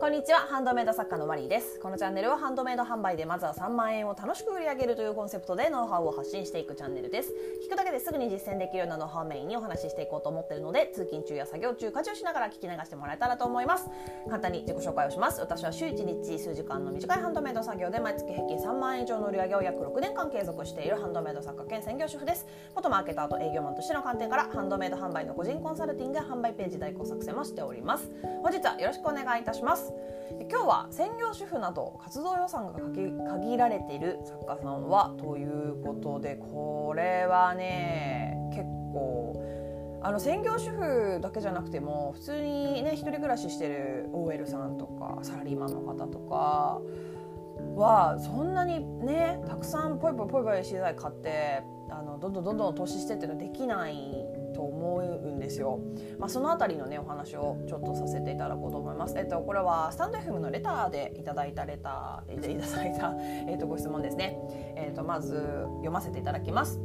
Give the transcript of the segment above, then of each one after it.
こんにちは。ハンドメイド作家のマリーです。このチャンネルはハンドメイド販売でまずは3万円を楽しく売り上げるというコンセプトでノウハウを発信していくチャンネルです。聞くだけですぐに実践できるようなノウハウメインにお話ししていこうと思っているので通勤中や作業中家事をしながら聞き流してもらえたらと思います。簡単に自己紹介をします。私は週1日数時間の短いハンドメイド作業で毎月平均3万円以上の売り上げを約6年間継続しているハンドメイド作家兼専業主婦です。元マーケターと営業マンとしての観点からハンドメイド販売の個人コンサルティングや販売ページ代行作成もしております。本日はよろしくお願いいたします。今日は専業主婦など活動予算が限られている作家さんはということでこれはね結構あの専業主婦だけじゃなくても普通にね一人暮らししてる OL さんとかサラリーマンの方とかはそんなにねたくさんポイポイポイポイ資材買ってあのどんどんどんどん投資してっていうのはできないと思うんですよ。まあ、そのあたりのねお話をちょっとさせていただこうと思います。えっとこれはスタンド FM のレターでいただいたレターでいただいたえっとご質問ですね。えっとまず読ませていただきます。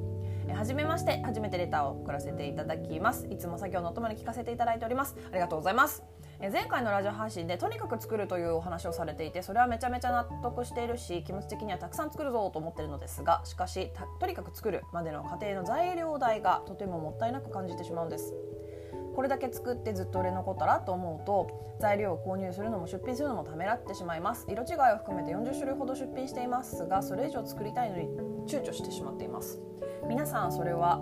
はじめまして初めてレターを送らせていただきますいつも作業のお供に聞かせていただいておりますありがとうございます前回のラジオ配信でとにかく作るというお話をされていてそれはめちゃめちゃ納得しているし気持ち的にはたくさん作るぞと思ってるのですがしかしとにかく作るまでの過程の材料代がとてももったいなく感じてしまうんです。これだけ作ってずっと売れ残ったらと思うと材料を購入するのも出品するのもためらってしまいます。色違いを含めて40種類ほど出品していますがそれ以上作りたいのに躊躇してしまっています。皆さんそれは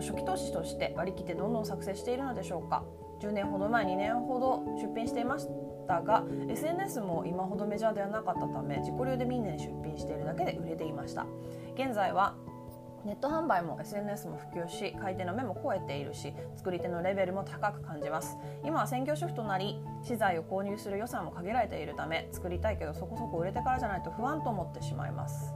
初期投資として割り切ってどんどん作成しているのでしょうか？10年ほど前2年ほど出品していましたが SNS も今ほどメジャーではなかったため自己流で民年出品しているだけで売れていました。現在はネット販売も SNS も普及し買い手の目も超えているし作り手のレベルも高く感じます。今は専業主婦となり資材を購入する予算も限られているため作りたいけどそこそこ売れてからじゃないと不安と思ってしまいます。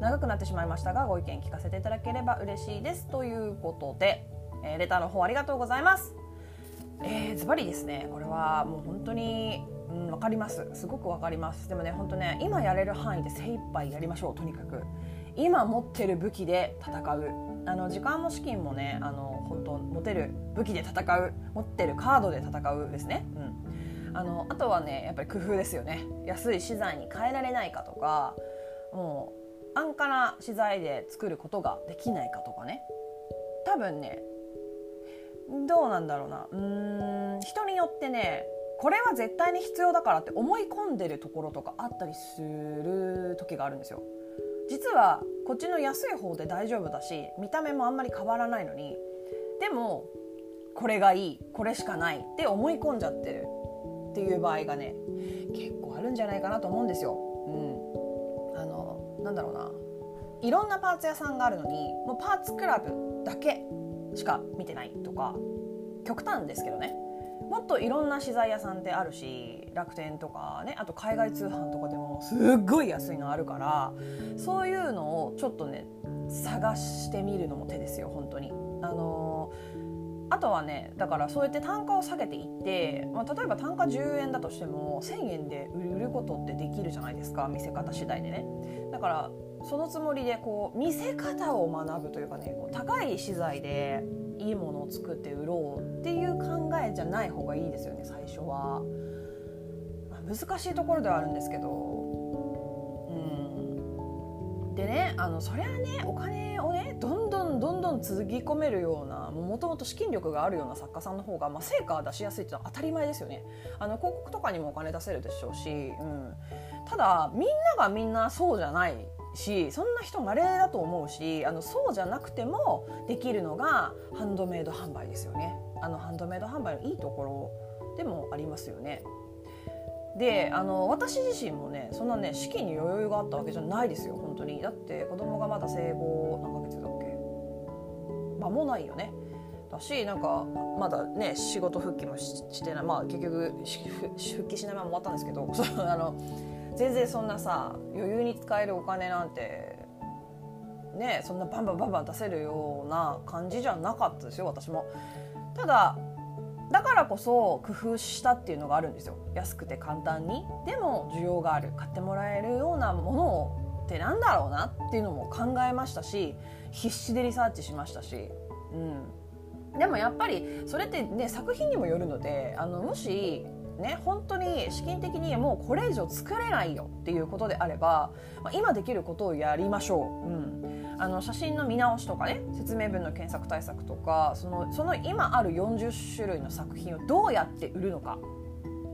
長くなってしまいましたがご意見聞かせていただければ嬉しいです。ということで、えー、レターの方ありがとうございます。えー、ズバリですね。これはもう本当にうん、分かります。すごく分かります。でもね本当ね今やれる範囲で精一杯やりましょう。とにかく。今持ってる武器で戦う。あの時間も資金もねあの本当持てる武器で戦う。持ってるカードで戦うですね、うん、あのあとはねやっぱり工夫ですよね。安い資材に変えられないかとかもう安価な資材で作ることができないかとかね。多分ねどうなんだろうな。うん人によってねこれは絶対に必要だからって思い込んでるところとかあったりする時があるんですよ。実はこっちの安い方で大丈夫だし見た目もあんまり変わらないのにでもこれがいいこれしかないって思い込んじゃってる。っていう場合がね結構あるんじゃないかなと思うんですよ。うん、あのなんだろうな。いろんなパーツ屋さんがあるのにもうパーツクラブだけしか見てないとか極端ですけどねもっといろんな資材屋さんってあるし楽天とかねあと海外通販とかでもすっごい安いのあるからそういうのをちょっとね探してみるのも手ですよ本当に。あのあとはねだからそうやって単価を下げていって、まあ、例えば単価10円だとしても1,000円で売ることってできるじゃないですか見せ方次第でね。だからそのつもりでこう見せ方を学ぶというかねこう高い資材でいいものを作って売ろうっていう考えじゃない方がいいですよね最初は。まあ、難しいところではあるんですけどでねあのそりゃねお金をねどんどんどんどんつぎ込めるようなもともと資金力があるような作家さんの方が、まあ、成果は出しやすいっていうのは当たり前ですよね。あの広告とかにもお金出せるでしょうし、うん、ただみんながみんなそうじゃないしそんな人稀だと思うしあのそうじゃなくてもできるのがハンドメイド販売ですよねあのハンドメイド販売のいいところでもありますよね。であの私自身もねそんなね資金に余裕があったわけじゃないですよ本当に。だって子供がまだ生後何ヶ月だっけ？間もないよね。だしなんかまだね仕事復帰もしてない。まあ結局復帰しないまま終わったんですけど あの全然そんなさ余裕に使えるお金なんてねそんなバンバンバンバン出せるような感じじゃなかったですよ私も。ただだからこそ工夫したっていうのがあるんですよ。安くて簡単に。でも需要がある買ってもらえるようなものをってなんだろうなっていうのも考えましたし必死でリサーチしましたし、うん、でもやっぱりそれってね作品にもよるのであのもしね本当に資金的にもうこれ以上作れないよっていうことであれば、まあ、今できることをやりましょう、うん、あの写真の見直しとかね説明文の検索対策とかそのその今ある40種類の作品をどうやって売るのか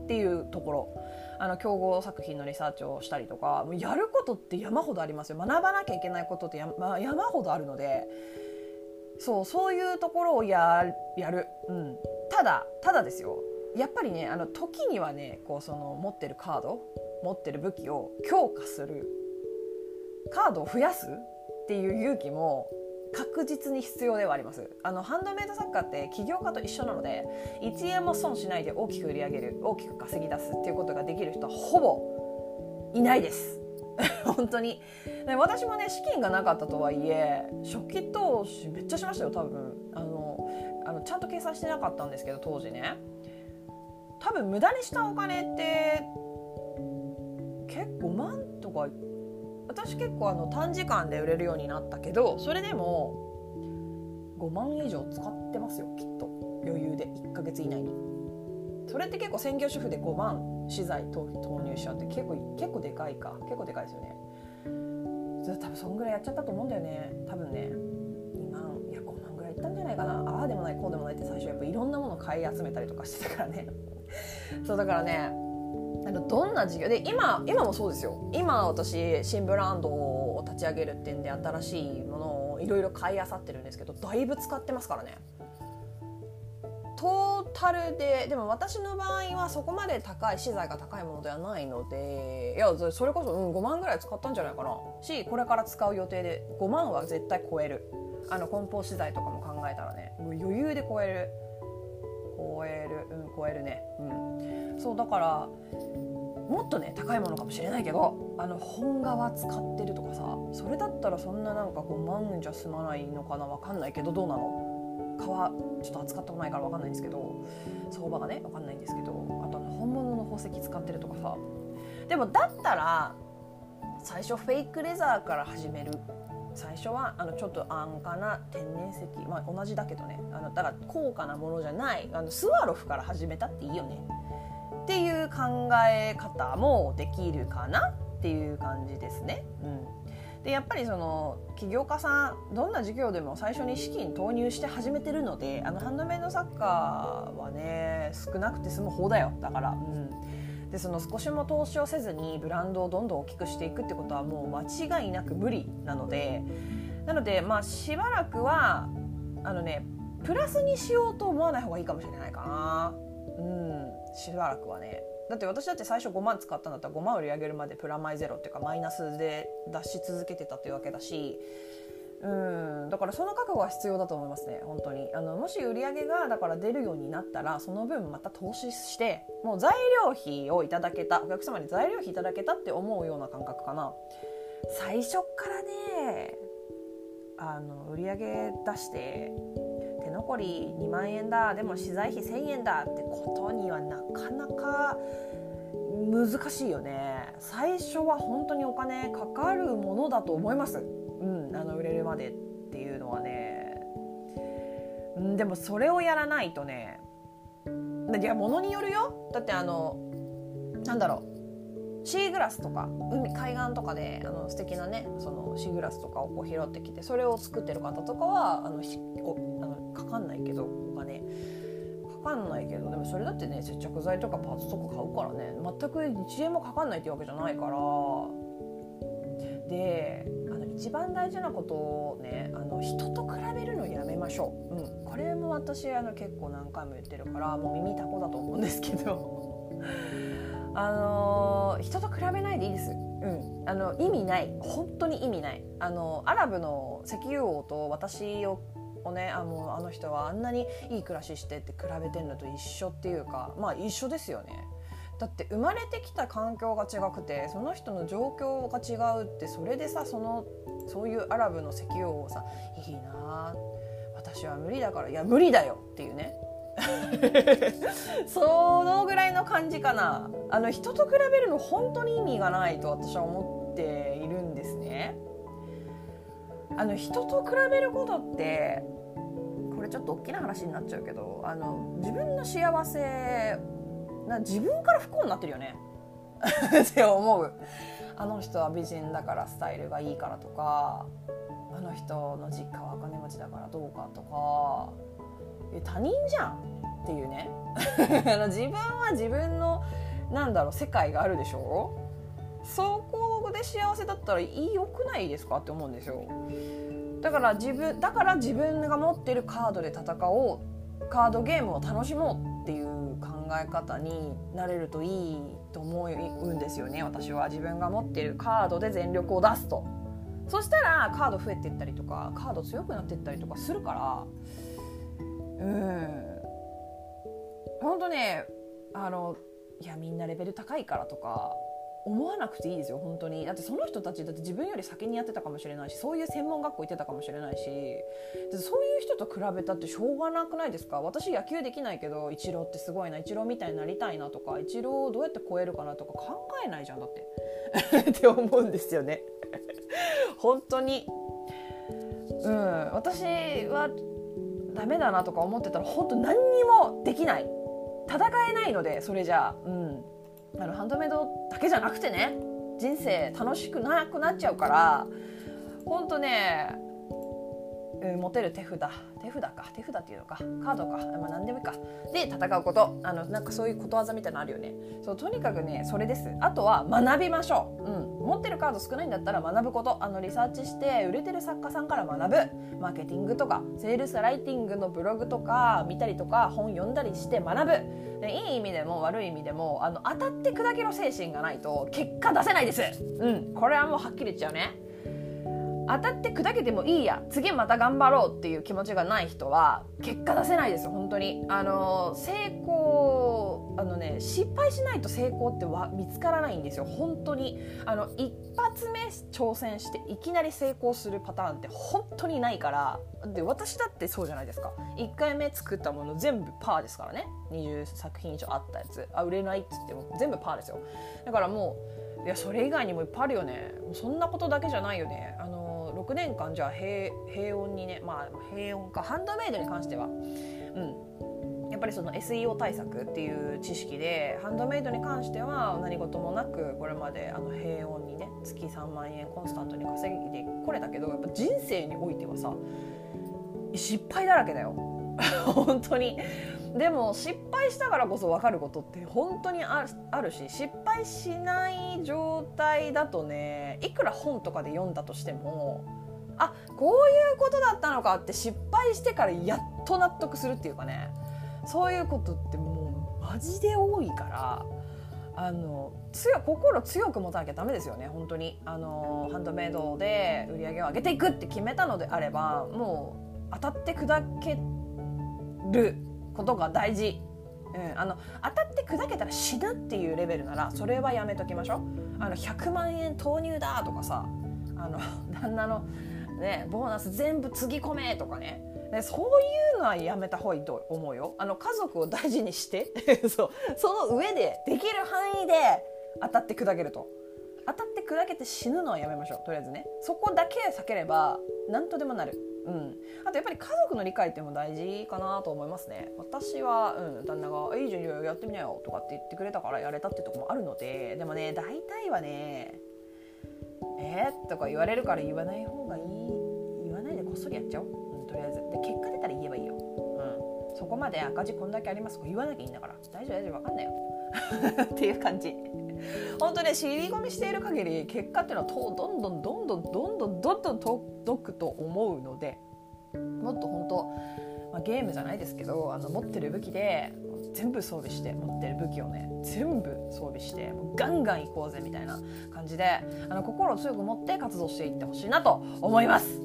っていうところ。あの競合作品のリサーチをしたりとかもうやることって山ほどありますよ。学ばなきゃいけないことって山山ほどあるので。そうそういうところをややる、うん、ただただですよ。やっぱりねあの時にはねこうその持ってるカード持ってる武器を強化するカードを増やすっていう勇気も確実に必要ではあります。あのハンドメイド作家って起業家と一緒なので1円も損しないで大きく売り上げる大きく稼ぎ出すっていうことができる人はほぼいないです。本当に。で私もね資金がなかったとはいえ初期投資めっちゃしましたよ多分。あのあのちゃんと計算してなかったんですけど当時ね。多分無駄にしたお金って結構万とか私結構あの短時間で売れるようになったけどそれでも5万以上使ってますよきっと。余裕で1ヶ月以内に。それって結構専業主婦で5万資材投入しちゃうって結構結構でかいか。結構でかいですよね。多分そんぐらいやっちゃったと思うんだよね。多分ね。2万いや5万ぐらいいったんじゃないかな。ああでもないこうでもないって最初やっぱいろんなもの買い集めたりとかしてたからね。そうだからねあのどんな事業？で今今もそうですよ。今私新ブランドを立ち上げるってんで新しいものをいろいろ買いあさってるんですけどだいぶ使ってますからね。トータルででも私の場合はそこまで高い資材が高いものではないのでいやそれこそ、うん、5万ぐらい使ったんじゃないかな。しこれから使う予定で5万は絶対超える。あの梱包資材とかも考えたらねもう余裕で超える。超えるうん超えるね。うん。そうだからもっとね高いものかもしれないけどあの本革使ってるとかさそれだったらそんななんか5万じゃ済まないのかな分かんないけどどうなの？革ちょっと扱ったことないから分かんないんですけど相場がね分かんないんですけどあと本物の宝石使ってるとかさ。でもだったら最初フェイクレザーから始める。最初はあのちょっと安価な天然石、まあ、同じだけどね。あのだから高価なものじゃない。あのスワロフから始めたっていいよね。っていう考え方もできるかなっていう感じですね。うん、でやっぱりその起業家さんどんな事業でも最初に資金投入して始めてるのであのハンドメイド作家はね少なくて済む方だよ。だから。うん。でその少しも投資をせずにブランドをどんどん大きくしていくってことはもう間違いなく無理なのでなのでまあしばらくはあのねプラスにしようと思わない方がいいかもしれないかな。うんしばらくはねだって私だって最初5万使ったんだったら5万売り上げるまでプラマイゼロっていうかマイナスで出し続けてたっていうわけだしうん。だからその覚悟は必要だと思いますね。本当に。あのもし売り上げがだから出るようになったらその分また投資してもう材料費をいただけたお客様に材料費いただけたって思うような感覚かな。最初からねあの売り上げ出して手残り2万円だでも資材費1,000円だってことにはなかなか難しいよね。最初は本当にお金かかるものだと思います。までっていうのはねでもそれをやらないとねいや物によるよ。だってあのなんだろうシーグラスとか海海岸とかであの素敵なねそのシーグラスとかをこう拾ってきてそれを作ってる方とかはあのひあのかかんないけどお金。かかんないけどでもそれだってね接着剤とかパーツとか買うからね全く1円もかかんないっていうわけじゃないから。で一番大事なことをねあの人と比べるのやめましょう、うん、これも私あの結構何回も言ってるからもう耳たこだと思うんですけど。あの人と比べないでいいです。うん、あの意味ない。本当に意味ない。あのアラブの石油王と私ををねあのあの人はあんなにいい暮らししてって比べてるのと一緒っていうかまあ一緒ですよね。だって生まれてきた環境が違くてその人の状況が違うってそれでさそのそういうアラブの石油王をさいいな私は無理だからいや無理だよっていうね。そのぐらいの感じかな。あの人と比べるの本当に意味がないと私は思っているんですね。あの人と比べることってこれちょっと大きな話になっちゃうけどあの自分の幸せな自分から不幸になってるよね。って思う。あの人は美人だからスタイルがいいからとかあの人の実家はお金持ちだからどうかとか他人じゃん。っていうね。自分は自分のなんだろう世界があるでしょ。そこで幸せだったらいいよくないですかって思うんですよ。だから自分だから自分が持ってるカードで戦おう。カードゲームを楽しもう。っえ方になれるといいと思うんですよね私は。自分が持っているカードで全力を出すと。そしたらカード増えていったりとかカード強くなっていったりとかするからうん。本当ねあのいやみんなレベル高いからとか思わなくていいですよ本当に。だってその人たちだって自分より先にやってたかもしれないしそういう専門学校行ってたかもしれないし。そういう人と比べたってしょうがなくないですか？私野球できないけどイチローってすごいなイチローみたいになりたいなとかイチローをどうやって超えるかなとか考えないじゃんだって。って思うんですよね。本当に。うん。私はダメだなとか思ってたら本当何にもできない。戦えないのでそれじゃあ。うん。あのハンドメイドだけじゃなくてね人生楽しくなくなっちゃうからほんとね、うん、持てる手札。手札か手札っていうのかカードか、まあ、何でもいいか。で戦うこと。あのなんかそういうことわざみたいなのあるよね。そうとにかくねそれです。あとは学びましょう、うん、持ってるカード少ないんだったら学ぶこと。あのリサーチして売れてる作家さんから学ぶ。マーケティングとかセールスライティングのブログとか見たりとか本読んだりして学ぶ。いい意味でも悪い意味でもあの当たって砕けろ精神がないと結果出せないです。うん。これはもうはっきり言っちゃうね。当たって砕けてもいいや次また頑張ろうっていう気持ちがない人は結果出せないですよ本当に。あの成功あのね失敗しないと成功ってわ見つからないんですよ本当に。あの一発目挑戦していきなり成功するパターンって本当にないから。で私だってそうじゃないですか。1回目作ったもの全部パーですからね。20作品以上あったやつ。あ売れないっつっても全部パーですよ。だからもういやそれ以外にもいっぱいあるよね。そんなことだけじゃないよね。あの6年間じゃあ平平穏にねまあ平穏かハンドメイドに関しては。うん。やっぱりその SEO 対策っていう知識でハンドメイドに関しては何事もなくこれまであの平穏にね月3万円コンスタントに稼ぎでこれたけどやっぱ人生においてはさ失敗だらけだよ。本当に。でも失敗したからこそ分かることって本当にあるし失敗しない状態だとねいくら本とかで読んだとしてもあこういうことだったのかって失敗してからやっと納得するっていうかねそういうことってもうマジで多いからあの強心強く持たなきゃダメですよね本当に。あのハンドメイドで売り上げを上げていくって決めたのであればもう当たって砕けることが大事、うん、あの当たって砕けたら死ぬっていうレベルならそれはやめときましょう。あの100万円投入だとかさあの 旦那の、ね、ボーナス全部つぎ込めとかね。ね、そういうのはやめた方がいいと思うよ。あの家族を大事にして そうその上でできる範囲で当たって砕けると。当たって砕けて死ぬのはやめましょう。とりあえずね。そこだけ避ければ何とでもなる。うん、あとやっぱり家族の理解っていうのも大事かなと思いますね。私は、うん、旦那が「いいじゃんやってみなよ」とかって言ってくれたからやれたってとこもあるのででもね大体はね「え？ー?」とか言われるから言わない方がいい言わないでこっそりやっちゃおう、うん、とりあえず。で結果出たら言えばいいよ、うん、そこまで赤字こんだけあります言わなきゃいいんだから。大丈夫大丈夫分かんないよ。っていう感じ。本当ね尻込みしている限り結果っていうのはどんどんどんどんどんどんどんどん届くと思うのでもっと本当、まあ、ゲームじゃないですけどあの持ってる武器で全部装備して持ってる武器をね全部装備してもうガンガン行こうぜみたいな感じであの心を強く持って活動していってほしいなと思います。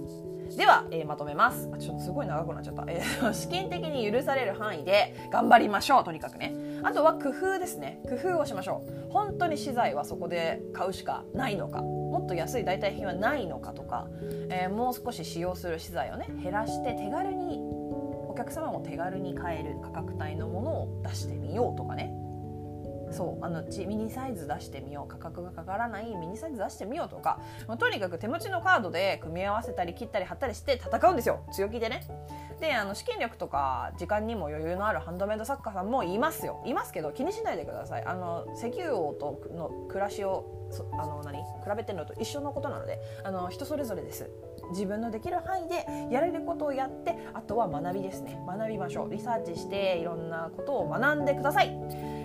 では、えー、まとめます。あちょっとすごい長くなっちゃった、えー、資金的に許される範囲で頑張りましょう。とにかくね。あとは工夫ですね。工夫をしましょう。本当に資材はそこで買うしかないのか。もっと安い代替品はないのかとか、えー、もう少し使用する資材をね減らして手軽にお客様も手軽に買える価格帯のものを出してみようとかね。そうあのミニサイズ出してみよう。価格がかからないミニサイズ出してみようとか、まあ、とにかく手持ちのカードで組み合わせたり切ったり貼ったりして戦うんですよ。強気でね。であの資金力とか時間にも余裕のあるハンドメイド作家さんもいますよ。いますけど気にしないでください。あの石油王との暮らしをあの何？比べてるのと一緒のことなのであの人それぞれです。自分のできる範囲でやれることをやってあとは学びですね。学びましょう。リサーチしていろんなことを学んでください。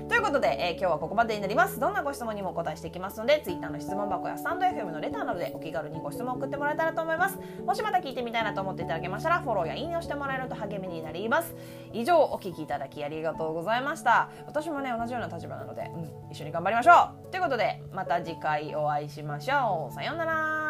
ということで、えー、今日はここまでになります。どんなご質問にもお答えしていきますので Twitter の質問箱やスタンド FM のレターなどでお気軽にご質問を送ってもらえたらと思います。もしまた聞いてみたいなと思っていただけましたらフォローやいいねをしてもらえると励みになります。以上お聞きいただきありがとうございました。私もね同じような立場なので、うん、一緒に頑張りましょう。ということでまた次回お会いしましょう。さようなら。